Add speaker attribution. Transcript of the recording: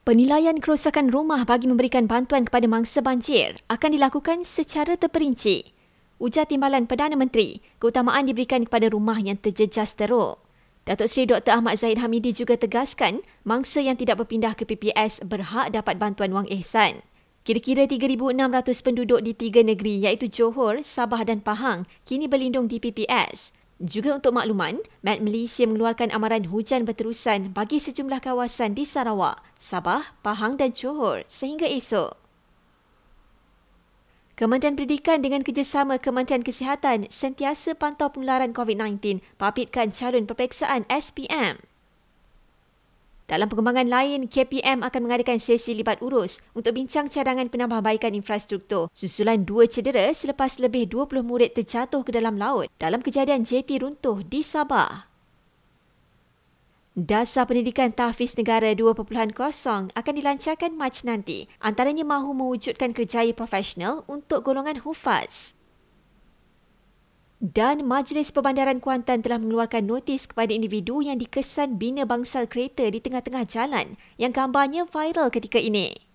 Speaker 1: Penilaian kerosakan rumah bagi memberikan bantuan kepada mangsa banjir akan dilakukan secara terperinci. Ujar Timbalan Perdana Menteri, keutamaan diberikan kepada rumah yang terjejas teruk. Datuk Seri Dr. Ahmad Zahid Hamidi juga tegaskan mangsa yang tidak berpindah ke PPS berhak dapat bantuan wang ihsan. Kira-kira 3,600 penduduk di tiga negeri iaitu Johor, Sabah dan Pahang kini berlindung di PPS. Juga untuk makluman, Met Malaysia mengeluarkan amaran hujan berterusan bagi sejumlah kawasan di Sarawak, Sabah, Pahang dan Johor sehingga esok. Kementerian Pendidikan dengan kerjasama Kementerian Kesihatan sentiasa pantau penularan COVID-19 papitkan calon peperiksaan SPM. Dalam perkembangan lain, KPM akan mengadakan sesi libat urus untuk bincang cadangan penambahbaikan infrastruktur susulan dua cedera selepas lebih 20 murid terjatuh ke dalam laut dalam kejadian jeti runtuh di Sabah. Dasar Pendidikan Tahfiz Negara 2.0 akan dilancarkan Mac nanti, antaranya mahu mewujudkan kerjaya profesional untuk golongan hufaz. Dan Majlis Perbandaran Kuantan telah mengeluarkan notis kepada individu yang dikesan bina bangsal kereta di tengah-tengah jalan yang gambarnya viral ketika ini.